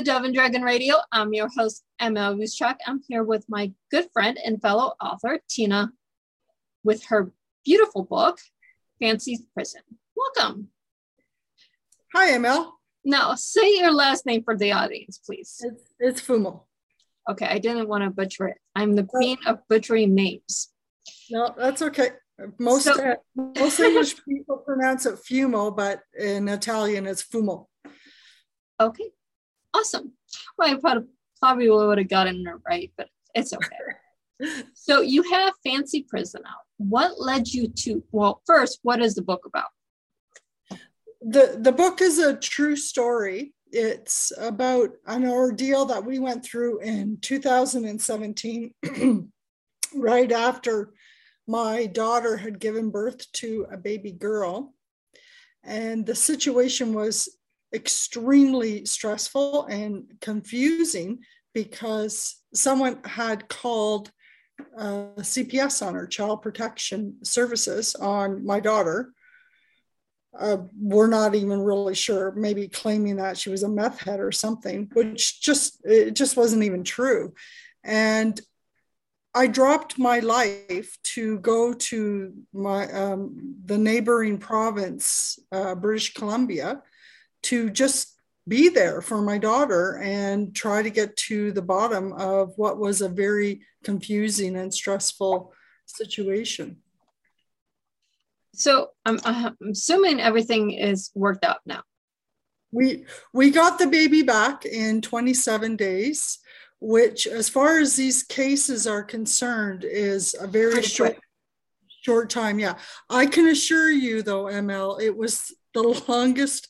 To Dove and Dragon Radio. I'm your host, M.L. Ruscsak. I'm here with my good friend and fellow author, Tina, with her beautiful book, Fancy Prison. Welcome. Hi, ML. Now, say your last name for the audience, please. It's, it's Fumo. Okay, I didn't want to butcher it. I'm the queen of butchering names. No, that's okay. Most so, uh, most English people pronounce it Fumo, but in Italian it's Fumo. Okay, awesome. Well, I probably, would have gotten it right, but it's okay. so you have Fancy Prison out. What led you to? Well, first, what is the book about? The the book is a true story. It's about an ordeal that we went through in 2017, right after my daughter had given birth to a baby girl. And the situation was extremely stressful and confusing because someone had called uh, CPS on her, Child Protection Services, on my daughter. Uh, we're not even really sure, maybe claiming that she was a meth head or something, which just it just wasn't even true. And I dropped my life to go to my um, the neighboring province, uh, British Columbia, to just be there for my daughter and try to get to the bottom of what was a very confusing and stressful situation. So I'm, uh, I'm assuming everything is worked out now. We we got the baby back in 27 days, which, as far as these cases are concerned, is a very short short time. Yeah, I can assure you, though, ML, it was the longest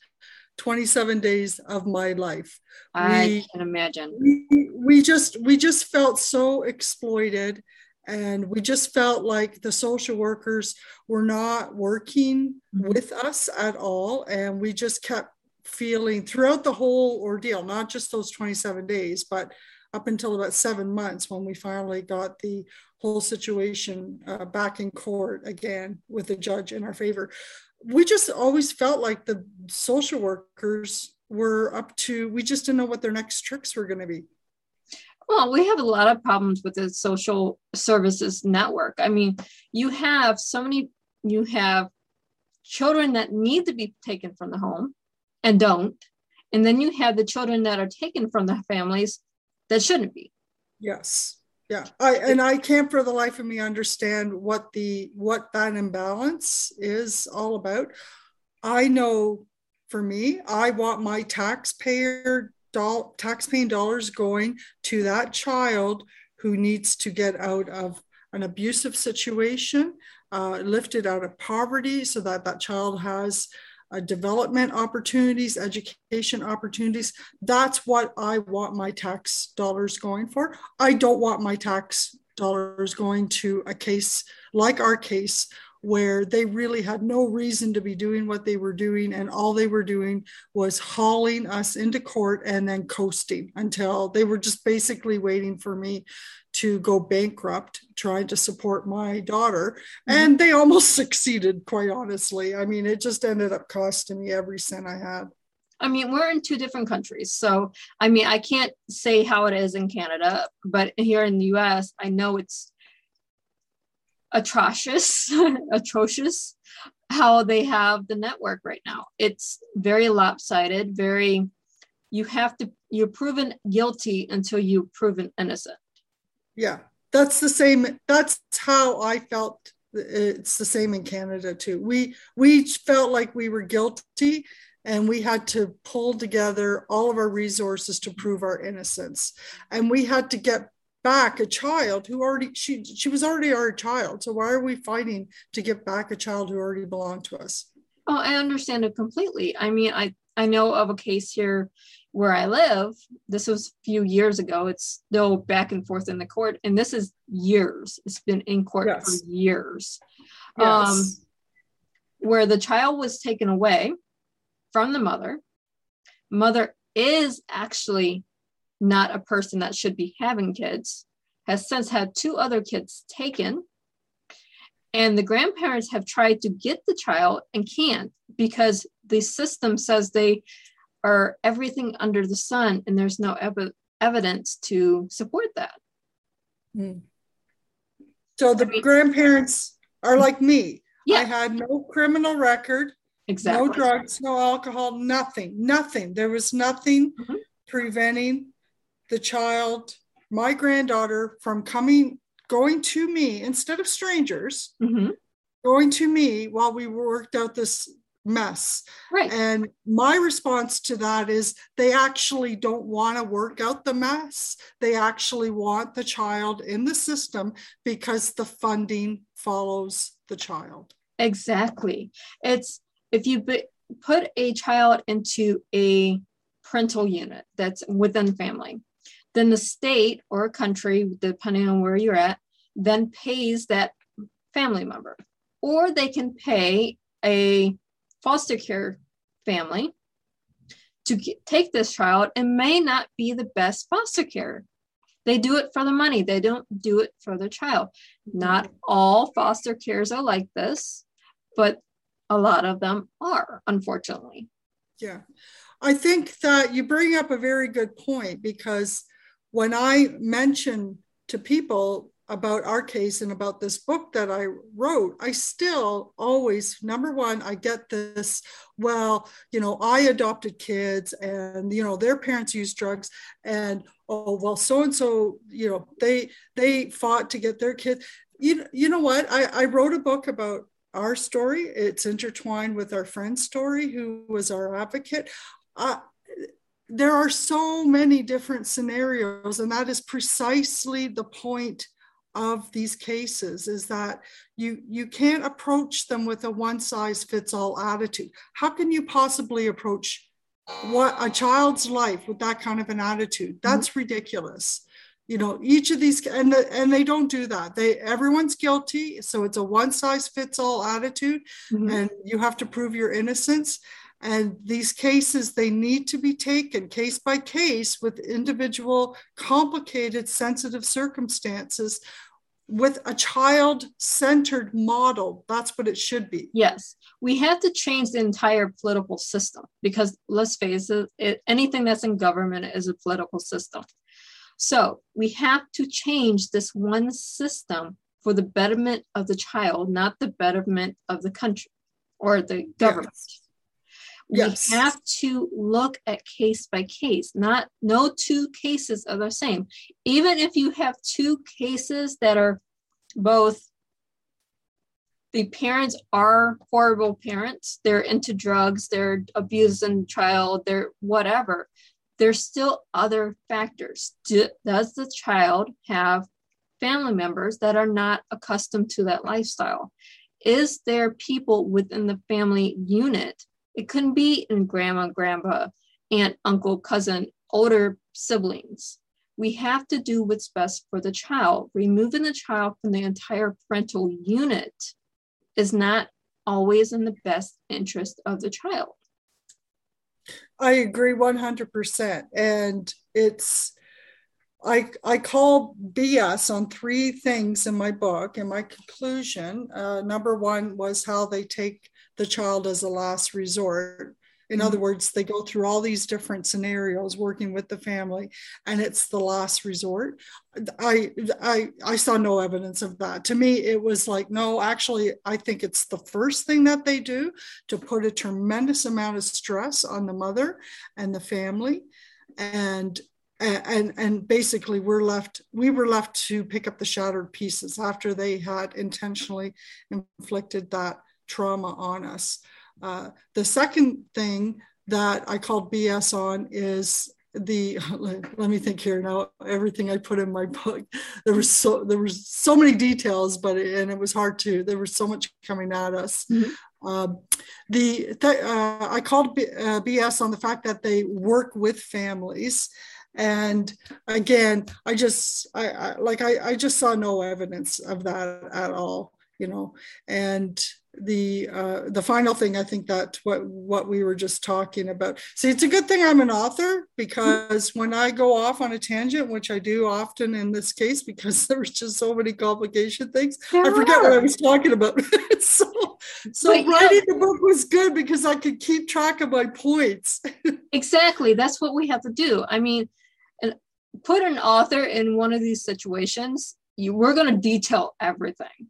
27 days of my life. I we, can imagine. We, we just we just felt so exploited and we just felt like the social workers were not working mm-hmm. with us at all and we just kept feeling throughout the whole ordeal not just those 27 days but up until about seven months when we finally got the whole situation uh, back in court again with the judge in our favor we just always felt like the social workers were up to we just didn't know what their next tricks were going to be. Well we have a lot of problems with the social services network. I mean you have so many you have children that need to be taken from the home and don't and then you have the children that are taken from the families that shouldn't be. Yes yeah i and i can't for the life of me understand what the what that imbalance is all about. I know for me i want my taxpayer doll, taxpaying dollars going to that child who needs to get out of an abusive situation uh, lifted out of poverty so that that child has uh, development opportunities, education opportunities. That's what I want my tax dollars going for. I don't want my tax dollars going to a case like our case where they really had no reason to be doing what they were doing and all they were doing was hauling us into court and then coasting until they were just basically waiting for me to go bankrupt trying to support my daughter. Mm-hmm. and they almost succeeded quite honestly. I mean it just ended up costing me every cent i had. I mean we're in two different countries so i mean i can't say how it is in canada but here in the us i know it's atrocious atrocious how they have the network right now. It's very lopsided very you have to you're proven guilty until you're proven innocent. Yeah that's the same that's how i felt uh, it's the same in canada too. We we felt like we were guilty and we had to pull together all of our resources to prove our innocence. And we had to get back a child who already she she was already our child so why are we fighting to get back a child who already belonged to us oh i understand it completely i mean i i know of a case here where I live, this was a few years ago. It's still back and forth in the court, and this is years. It's been in court yes. for years. Yes. Um, where the child was taken away from the mother. Mother is actually not a person that should be having kids, has since had two other kids taken. And the grandparents have tried to get the child and can't because the system says they are everything under the sun, and there's no ev- evidence to support that. Mm. So the I mean, grandparents are like me. Yeah. I had no criminal record, exactly. no drugs, no alcohol, nothing, nothing. There was nothing mm-hmm. preventing the child, my granddaughter, from coming, going to me instead of strangers, mm-hmm. going to me while we worked out this mess. Right. And my response to that is they actually don't want to work out the mess. They actually want the child in the system because the funding follows the child. Exactly. It's if you put a child into a parental unit that's within family, then the state or country, depending on where you're at, then pays that family member. Or they can pay a foster care family to take this child and may not be the best foster care. They do it for the money, they don't do it for the child. Not all foster cares are like this, but a lot of them are, unfortunately. Yeah. I think that you bring up a very good point because when I mention to people about our case and about this book that I wrote, I still always, number one, I get this, well, you know, I adopted kids and, you know, their parents used drugs and, oh, well, so-and-so, you know, they, they fought to get their kids. You, you know what? I, I wrote a book about our story. It's intertwined with our friend's story, who was our advocate. There are so many different scenarios, and that is precisely the point of these cases is that you you can't approach them with a one size fits all attitude how can you possibly approach what a child's life with that kind of an attitude mm-hmm. that's mm-hmm. ridiculous you know each of these and the, and they don't do that they everyone's guilty so it's a one size fits all attitude mm-hmm. and you have to prove your innocence and these cases, they need to be taken case by case with individual, complicated, sensitive circumstances with a child centered model. That's what it should be. Yes. We have to change the entire political system because let's face it, it anything that's in government is a political system. So we have to change this one system for the betterment of the child, not the betterment of the country or the government. Yes. Yes. We have to look at case by case. Not no two cases are the same. Even if you have two cases that are both the parents are horrible parents, they're into drugs, they're abusing child, they're whatever. There's still other factors. Do, does the child have family members that are not accustomed to that lifestyle? Is there people within the family unit it couldn't be in grandma, grandpa, aunt, uncle, cousin, older siblings. We have to do what's best for the child. Removing the child from the entire parental unit is not always in the best interest of the child. I agree 100%. And it's, I, I call BS on three things in my book. And my conclusion uh, number one was how they take the child as a last resort. In other mm-hmm. words, they go through all these different scenarios working with the family, and it's the last resort. I, I, I saw no evidence of that. To me, it was like, no, actually, I think it's the first thing that they do to put a tremendous amount of stress on the mother and the family. And and and basically we're left we were left to pick up the shattered pieces after they had intentionally inflicted that trauma on us. Uh, the second thing that I called BS on is the let me think here now everything i put in my book there was so there was so many details but and it was hard to there was so much coming at us mm-hmm. Um, the th- uh, i called B, uh, bs on the fact that they work with families and again i just i, I like I, I just saw no evidence of that at all you know and the uh, the final thing I think that what what we were just talking about. See, it's a good thing I'm an author because when I go off on a tangent, which I do often in this case, because there was just so many complication things, there I forget are. what I was talking about. so So but, writing the book was good because I could keep track of my points. exactly. That's what we have to do. I mean, and put an author in one of these situations, you we're going to detail everything.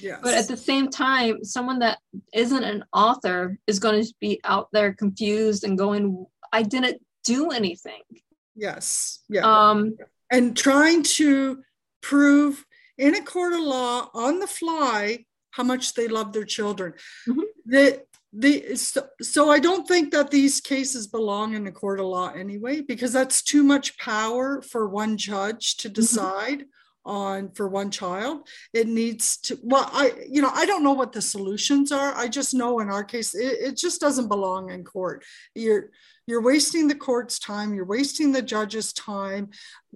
Yes. But at the same time, someone that isn't an author is going to be out there confused and going, I didn't do anything. Yes. Yeah. Um, and trying to prove in a court of law on the fly how much they love their children. Mm-hmm. The, the, so, so I don't think that these cases belong in a court of law anyway, because that's too much power for one judge to mm-hmm. decide. On for one child it needs to well i you know i don't know what the solutions are. I just know in our case it, it just doesn't belong in court. You're you're wasting the court's time. You're wasting the judge's time.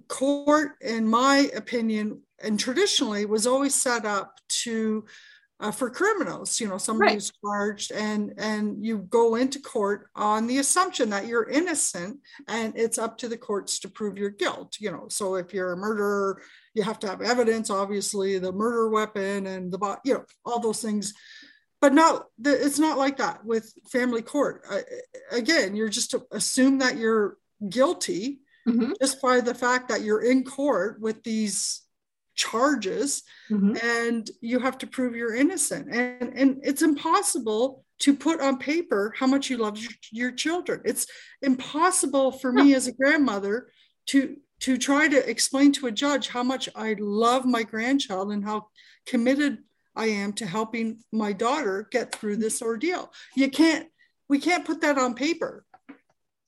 Court in my opinion and traditionally was always set up to uh, for criminals you know somebody right. who's charged and and you go into court on the assumption that you're innocent and it's up to the courts to prove your guilt you know. So if you're a murderer you have to have evidence obviously the murder weapon and the you know all those things. But not it's not like that with family court. I, again you're just to assume that you're guilty mm-hmm. just by the fact that you're in court with these charges mm-hmm. and you have to prove you're innocent. And and it's impossible to put on paper how much you love your, your children. It's impossible for me as a grandmother to to try to explain to a judge how much i love my grandchild and how committed I am to helping my daughter get through this ordeal. You can't, we can't put that on paper.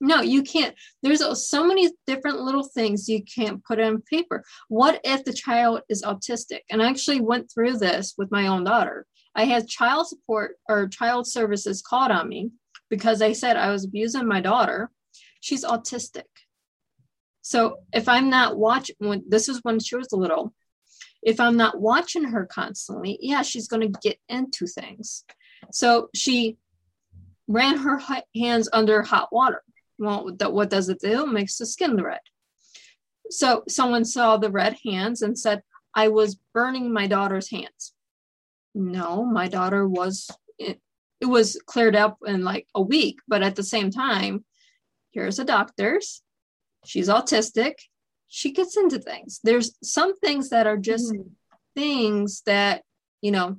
No, you can't. There's so many different little things you can't put on paper. What if the child is autistic? And I actually went through this with my own daughter. I had child support or child services called on me because they said I was abusing my daughter. She's autistic. So if I'm not watching, when this is when she was little, if I'm not watching her constantly, yeah, she's going to get into things. So she ran her hands under hot water. Well, what does it do? It makes the skin red. So someone saw the red hands and said, I was burning my daughter's hands. No, my daughter was, it, it was cleared up in like a week, but at the same time, here's a doctor's. She's autistic she gets into things. There's some things that are just mm-hmm. things that, you know,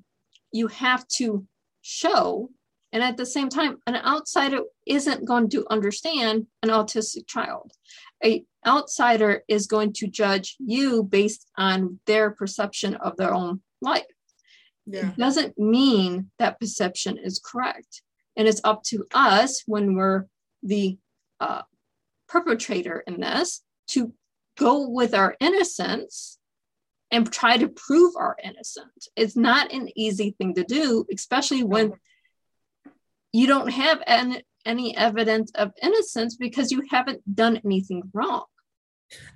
you have to show. And at the same time, an outsider isn't going to understand an autistic child. A outsider is going to judge you based on their perception of their own life. Yeah. It doesn't mean that perception is correct. And it's up to us when we're the uh, perpetrator in this to go with our innocence and try to prove our innocence. It's not an easy thing to do, especially when you don't have any, any evidence of innocence because you haven't done anything wrong.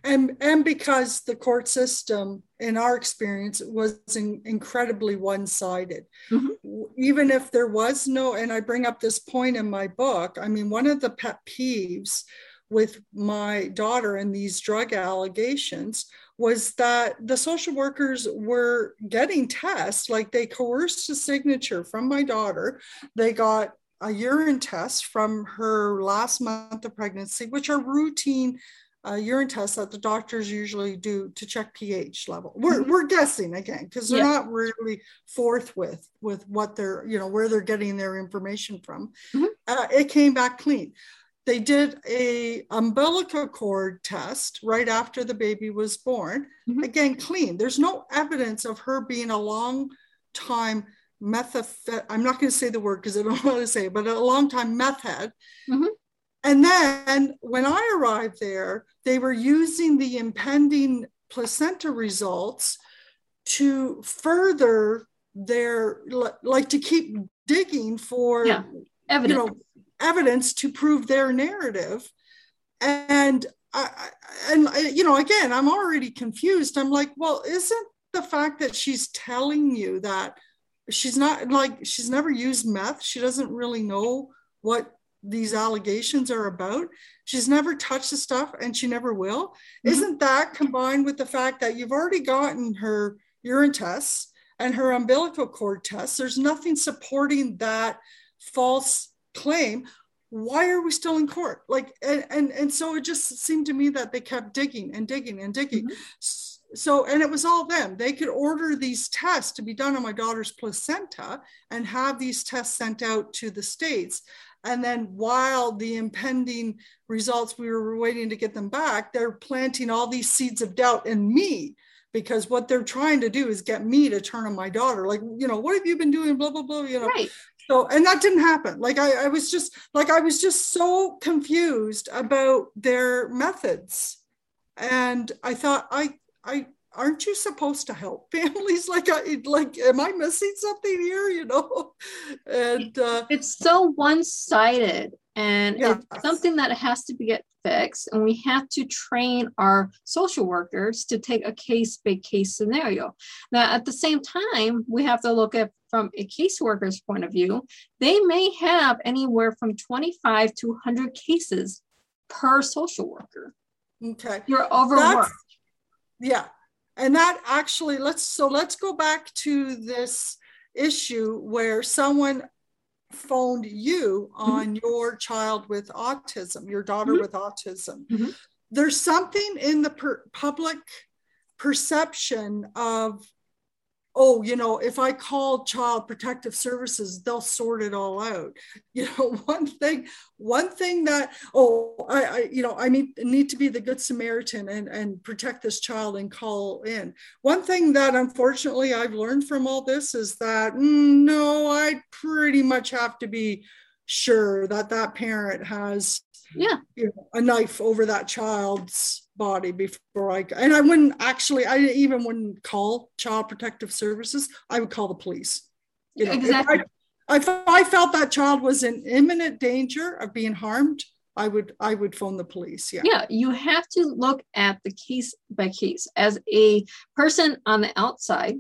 And, and because the court system, in our experience, was in, incredibly one sided. Mm-hmm. Even if there was no, and I bring up this point in my book, I mean, one of the pet peeves with my daughter and these drug allegations was that the social workers were getting tests, like they coerced a signature from my daughter. They got a urine test from her last month of pregnancy, which are routine uh, urine tests that the doctors usually do to check pH level. We're, mm-hmm. we're guessing again because they're yeah. not really forthwith with what they're, you know, where they're getting their information from. Mm-hmm. Uh, it came back clean they did a umbilical cord test right after the baby was born mm-hmm. again clean there's no evidence of her being a long time methamphet i'm not going to say the word because i don't want to say it but a long time meth head mm-hmm. and then when i arrived there they were using the impending placenta results to further their like to keep digging for yeah. evidence. you know evidence to prove their narrative. And I, and you know again i'm already confused. I'm like well isn't the fact that she's telling you that she's not like she's never used meth. She doesn't really know what these allegations are about. She's never touched the stuff and she never will. Mm-hmm. isn't that combined with the fact that you've already gotten her urine tests and her umbilical cord tests? There's nothing supporting that false claim. Why are we still in court? Like, and and, and so it just seemed to me that they kept digging and digging and digging. Mm-hmm. So, and it was all them. They could order these tests to be done on my daughter's placenta and have these tests sent out to the states. And then while the impending results, we were waiting to get them back, they're planting all these seeds of doubt in me because what they're trying to do is get me to turn on my daughter. Like, you know, what have you been doing? Blah, blah, blah, you know. Right. So, and that didn't happen. Like, I, I was just like, I was just so confused about their methods. And I thought, I, I, aren't you supposed to help families? Like I, like am i missing something here you know? And uh, it's so one-sided and yes. it's something that has to be get fixed and we have to train our social workers to take a case by case scenario. Now at the same time we have to look at from a caseworker's point of view they may have anywhere from 25 to 100 cases per social worker. Okay. You're overworked. That's, yeah and that actually let's so let's go back to this issue where someone phoned you mm-hmm. on mm-hmm. your child with autism your daughter mm-hmm. with autism mm-hmm. there's something in the per- public perception of oh, you know, if I call child protective services, they'll sort it all out. You know, one thing, one thing that, oh, I, I you know, I need, need to be the good Samaritan and, and protect this child and call in. One thing that unfortunately I've learned from all this is that, mm, no, I pretty much have to be sure that that parent has yeah you know, a knife over that child's body before I and I wouldn't actually I even wouldn't call child protective services. I would call the police. You know, exactly if I, if I felt that child was in imminent danger of being harmed I would I would phone the police yeah. Yeah you have to look at the case by case. As a person on the outside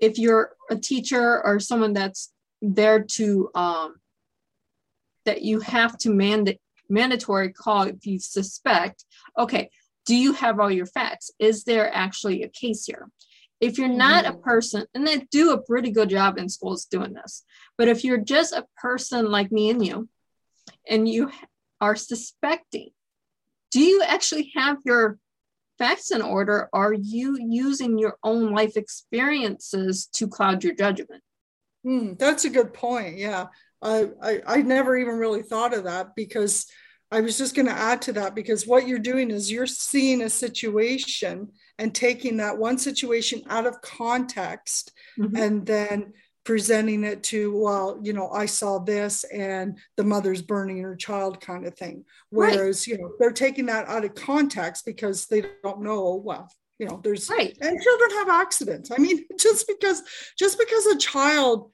if you're a teacher or someone that's there to um that you have to mandate mandatory call if you suspect, okay, do you have all your facts? Is there actually a case here? If you're not a mm-hmm. person, and they do a pretty good job in schools doing this, but if you're just a person like me and you, and you are suspecting, do you actually have your facts in order? Are you using your own life experiences to cloud your judgment? Mm, that's a good point. Yeah. I, I, I never even really thought of that because I was just going to add to that because what you're doing is you're seeing a situation and taking that one situation out of context mm-hmm. and then presenting it to well you know i saw this and the mother's burning her child kind of thing whereas right. you know they're taking that out of context because they don't know well you know there's right and children have accidents i mean just because just because a child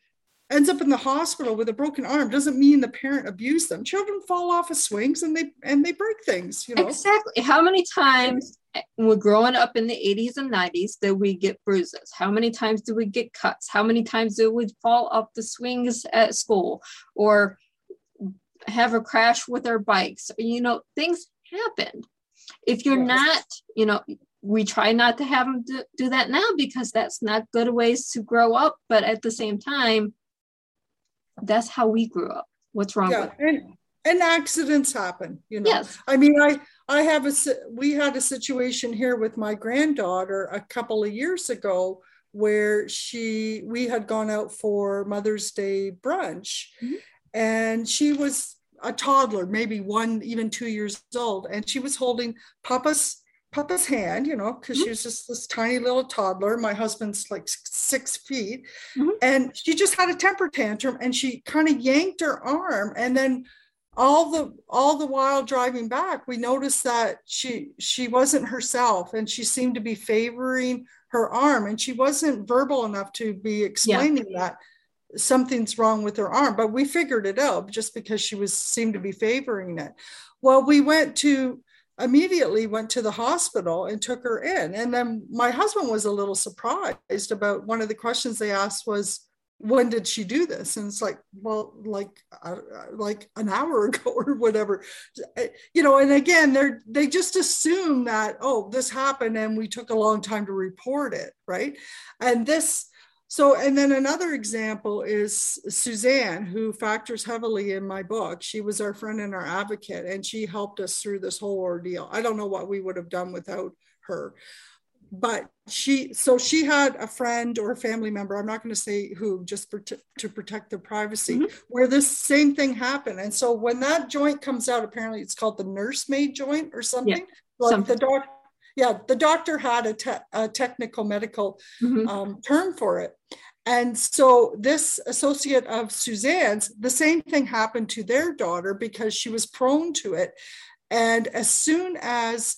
ends up in the hospital with a broken arm doesn't mean the parent abused them. Children fall off of swings and they and they break things, you know. Exactly. How many times we're growing up in the 80s and 90s did we get bruises? How many times do we get cuts? How many times do we fall off the swings at school or have a crash with our bikes? You know, things happen. If you're yes. not, you know, we try not to have them do, do that now because that's not good ways to grow up. But at the same time, that's how we grew up. What's wrong yeah, with and, and accidents happen, you know. Yes. I mean, I I have a we had a situation here with my granddaughter a couple of years ago where she we had gone out for Mother's Day brunch mm-hmm. and she was a toddler, maybe one, even two years old, and she was holding Papa's Papa's hand, you know, because mm-hmm. she was just this tiny little toddler. My husband's like six feet. Mm-hmm. And she just had a temper tantrum and she kind of yanked her arm. And then all the all the while driving back, we noticed that she she wasn't herself and she seemed to be favoring her arm. And she wasn't verbal enough to be explaining yeah. that something's wrong with her arm. But we figured it out just because she was seemed to be favoring it. Well, we went to immediately went to the hospital and took her in. And then my husband was a little surprised about one of the questions they asked was, when did she do this? And it's like, well, like, uh, like an hour ago or whatever, you know. And again, they're they just assume that oh, this happened and we took a long time to report it, right? And this so, and then another example is Suzanne, who factors heavily in my book. She was our friend and our advocate, and she helped us through this whole ordeal. I don't know what we would have done without her. But she, so she had a friend or a family member, I'm not going to say who, just for to protect their privacy, mm-hmm. where this same thing happened. And so when that joint comes out, apparently it's called the nursemaid joint or something. Yeah, like something. the doctor yeah, the doctor had a, te- a technical medical mm-hmm. um, term for it. And so this associate of Suzanne's, the same thing happened to their daughter because she was prone to it. And as soon as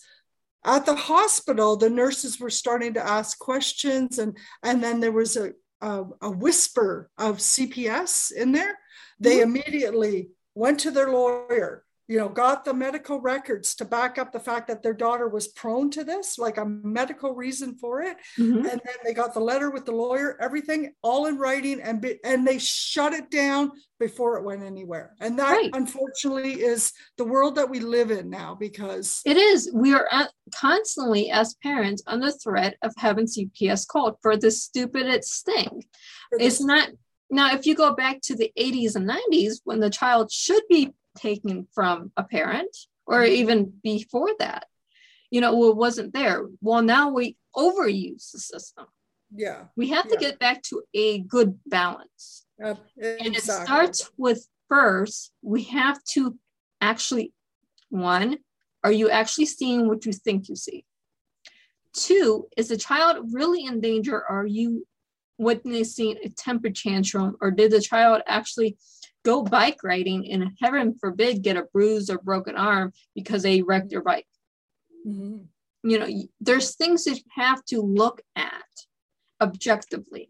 at the hospital, the nurses were starting to ask questions, and, and then there was a, a, a whisper of CPS in there. They mm-hmm. immediately went to their lawyer you know, got the medical records to back up the fact that their daughter was prone to this, like a medical reason for it. Mm-hmm. And then they got the letter with the lawyer, everything all in writing, and be, and they shut it down before it went anywhere. And that, right. unfortunately, is the world that we live in now because it is. We are at, constantly, as parents, under threat of having CPS called for the stupidest thing. It's not now. If you go back to the 80s and 90s, when the child should be taken from a parent or mm-hmm. even before that. You know it wasn't there. Well now we overuse the system. Yeah. We have to get back to a good balance. Uh, exactly. and it starts with first we have to actually one are you actually seeing what you think you see? Two is the child really in danger? Are you witnessing a temper tantrum? Or did the child actually go bike riding and heaven forbid get a bruised or broken arm because they wrecked their bike. Mm-hmm. You know, there's things that you have to look at objectively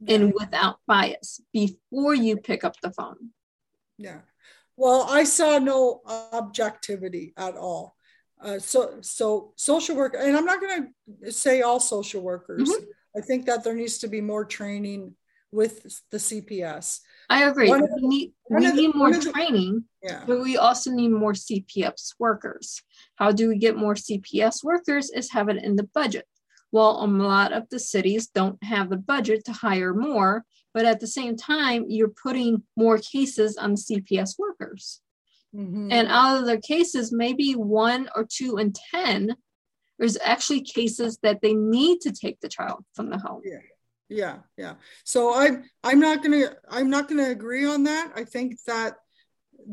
yeah. and without bias before you pick up the phone. Yeah. Well, I saw no objectivity at all. Uh, so, so social work, and I'm not going to say all social workers. Mm-hmm. I think that there needs to be more training with the CPS. I agree. We need, we the, need more training, yeah. but we also need more CPS workers. How do we get more CPS workers? Is have it in the budget. Well, a lot of the cities don't have the budget to hire more, but at the same time, you're putting more cases on CPS workers. Mm-hmm. And out of their cases, maybe one or two in 10, there's actually cases that they need to take the child from the home. Yeah yeah yeah. So i'm i'm not gonna i'm not gonna agree on that. I think that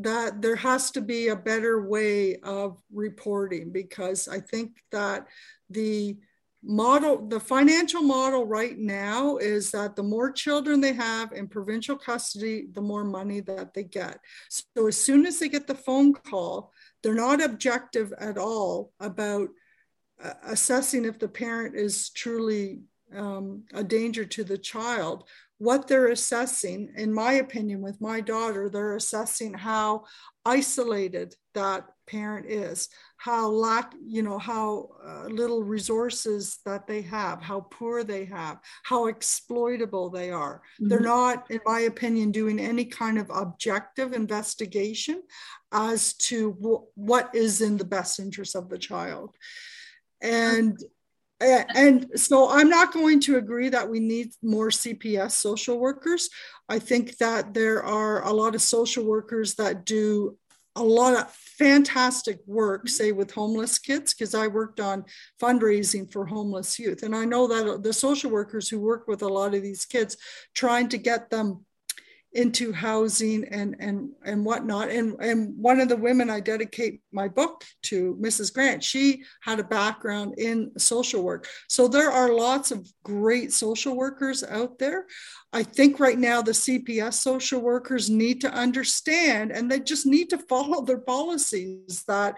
that there has to be a better way of reporting because i think that the model the financial model right now is that the more children they have in provincial custody the more money that they get. So as soon as they get the phone call they're not objective at all about uh, assessing if the parent is truly um, a danger to the child, what they're assessing, in my opinion, with my daughter, they're assessing how isolated that parent is, how lack, you know, how uh, little resources that they have, how poor they have, how exploitable they are. Mm-hmm. They're not, in my opinion, doing any kind of objective investigation as to w- what is in the best interest of the child. And and so I'm not going to agree that we need more CPS social workers. I think that there are a lot of social workers that do a lot of fantastic work, mm-hmm. say with homeless kids, because I worked on fundraising for homeless youth. And I know that the social workers who work with a lot of these kids, trying to get them into housing and and and whatnot. And and one of the women I dedicate my book to, Mrs. Grant, she had a background in social work. So there are lots of great social workers out there. I think right now the CPS social workers need to understand and they just need to follow their policies that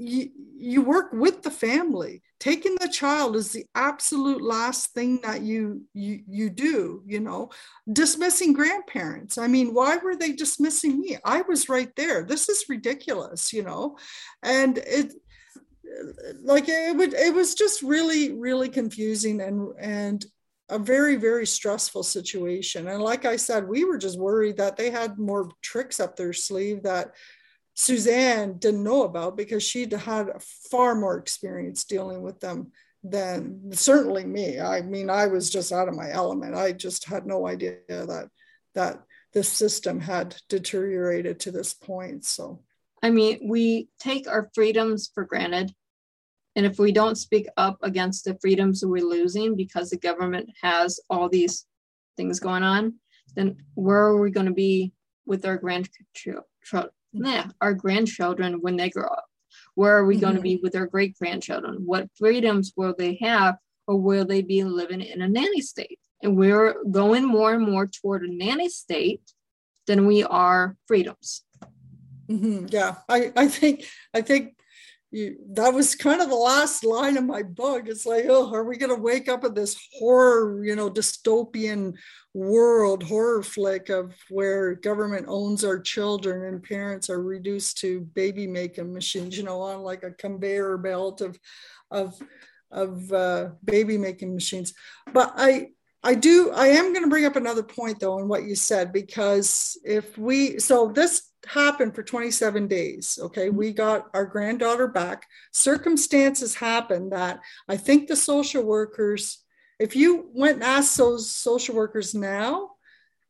you, you work with the family. Taking the child is the absolute last thing that you you you do you know. Dismissing grandparents. I mean why were they dismissing me? I was right there. This is ridiculous you know. And it like it would it was just really really confusing and and a very very stressful situation. And like i said we were just worried that they had more tricks up their sleeve that Suzanne didn't know about because she'd had far more experience dealing with them than certainly me. I mean, I was just out of my element. I just had no idea that that this system had deteriorated to this point. So, I mean, we take our freedoms for granted. And if we don't speak up against the freedoms we're losing because the government has all these things going on, then where are we going to be with our grandchildren? Yeah, our grandchildren when they grow up? Where are we mm-hmm. going to be with our great grandchildren? What freedoms will they have, or will they be living in a nanny state? And we're going more and more toward a nanny state than we are freedoms. Mm-hmm. Yeah, I, I think I think you, that was kind of the last line of my book. It's like, oh, are we going to wake up in this horror, you know, dystopian world horror flick of where government owns our children and parents are reduced to baby making machines, you know, on like a conveyor belt of of of uh, baby making machines. But I I do I am going to bring up another point though in what you said because if we so this happened for 27 days. Okay. Mm-hmm. We got our granddaughter back. Circumstances happened that I think the social workers, if you went and asked those social workers now,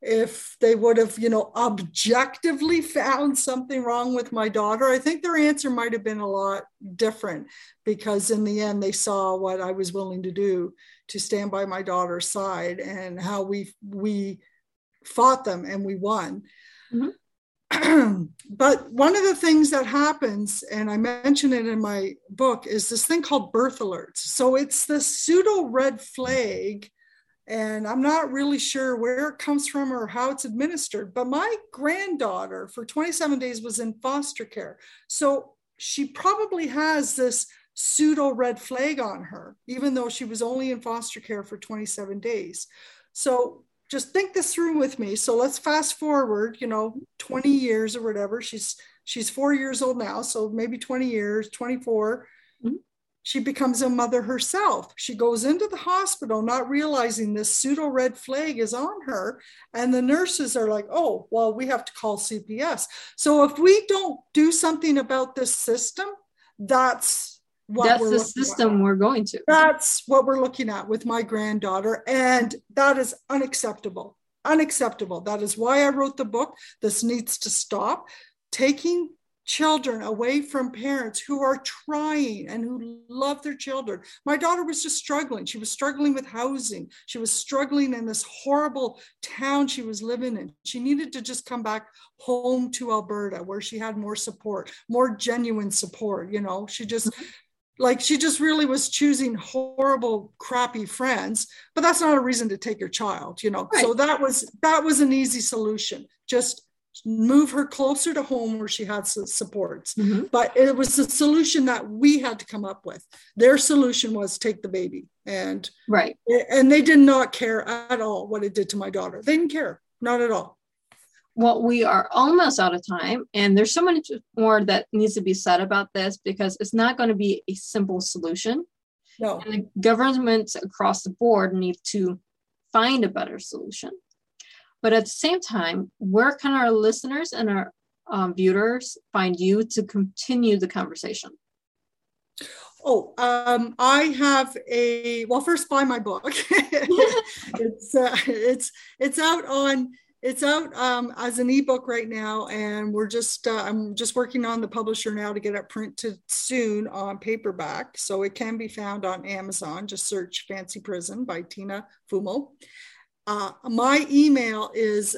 if they would have, you know, objectively found something wrong with my daughter, I think their answer might have been a lot different because in the end they saw what I was willing to do to stand by my daughter's side and how we we fought them and we won. Mm-hmm. but one of the things that happens, and I mention it in my book, is this thing called birth alerts. So it's the pseudo red flag, and I'm not really sure where it comes from or how it's administered. But my granddaughter for 27 days was in foster care. So she probably has this pseudo red flag on her, even though she was only in foster care for 27 days. So just think this through with me. So let's fast forward, you know, 20 years or whatever. She's she's four years old now, so maybe 20 years, 24. Mm-hmm. She becomes a mother herself. She goes into the hospital not realizing this pseudo red flag is on her. And the nurses are like, oh, well, we have to call CPS. So if we don't do something about this system, that's that's the system at. we're going to. That's what we're looking at with my granddaughter. And that is unacceptable. Unacceptable. That is why I wrote the book. This needs to stop. Taking children away from parents who are trying and who love their children. My daughter was just struggling. She was struggling with housing. She was struggling in this horrible town she was living in. She needed to just come back home to Alberta where she had more support, more genuine support. You know, she just mm-hmm like she just really was choosing horrible crappy friends but that's not a reason to take your child you know? Right. so that was that was an easy solution. Just move her closer to home where she had supports. Mm-hmm. but it was the solution that we had to come up with. Their solution was take the baby. And right. and they did not care at all what it did to my daughter. They didn't care. Not at all well, we are almost out of time, and there's so much more that needs to be said about this because it's not going to be a simple solution. No. And the governments across the board need to find a better solution. But at the same time, where can our listeners and our um, viewers find you to continue the conversation? Oh, um, I have a well. First, buy my book. it's uh, it's it's out on it's out um, as an ebook right now, and we're just uh, I'm just working on the publisher now to get it printed soon on paperback. So it can be found on Amazon. Just search "Fancy Prison" by Tina Fumo. Uh, my email is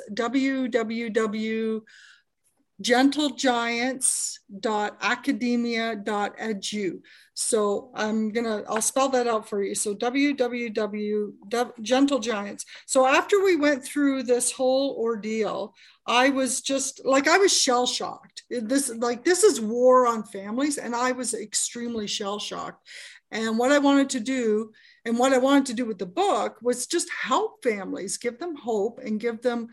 www.gentlegiants.academia.edu. So I'm gonna I'll spell that out for you. So www gentle giants. So after we went through this whole ordeal, I was just like I was shell shocked. This like this is war on families, and I was extremely shell shocked. And what I wanted to do, and what I wanted to do with the book was just help families, give them hope, and give them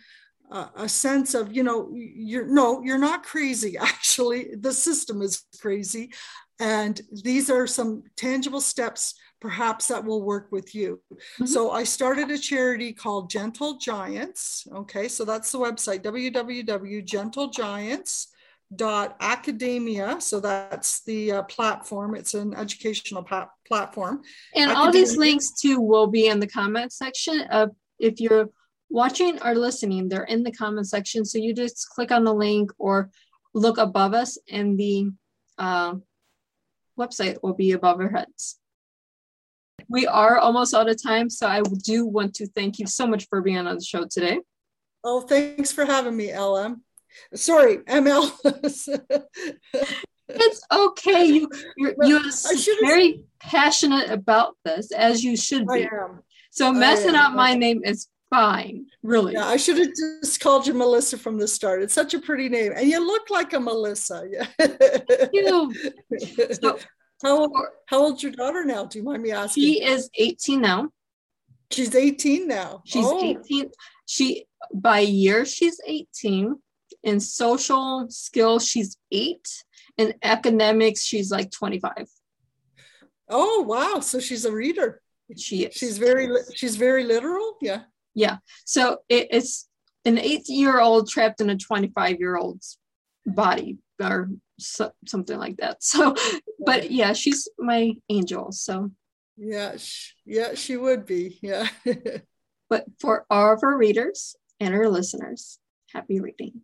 a sense of you know you're no you're not crazy actually the system is crazy and these are some tangible steps perhaps that will work with you. Mm-hmm. So I started a charity called Gentle Giants. Okay, so that's the website www.gentlegiants dot academia so that's the uh, platform it's an educational pa- platform and all these links too will be in the comment section of if you're watching or listening they're in the comment section. So you just click on the link or look above us and the uh, website will be above our heads. We are almost out of time so i do want to thank you so much for being on the show today. Oh thanks for having me lm Sorry, ML. it's okay. You you're, you're very passionate about this, as you should be. So messing up my name. Is fine, really. Yeah, I should have just called you Melissa from the start. It's such a pretty name, and you look like a Melissa. Yeah. you. So, how old, how old's your daughter now? Do you mind me asking? She is 18 now. She's 18 now. She's oh. 18. She by year she's 18 in social skills, she's eight. In academics, she's like 25. Oh wow! So she's a reader. She is. She's very she's very literal. Yeah. Yeah. So it, it's an eight-year-old trapped in a 25-year-old's body or so, something like that. So, but yeah, she's my angel. So. Yeah, yeah, she would be. Yeah. but for all of our readers and our listeners, happy reading.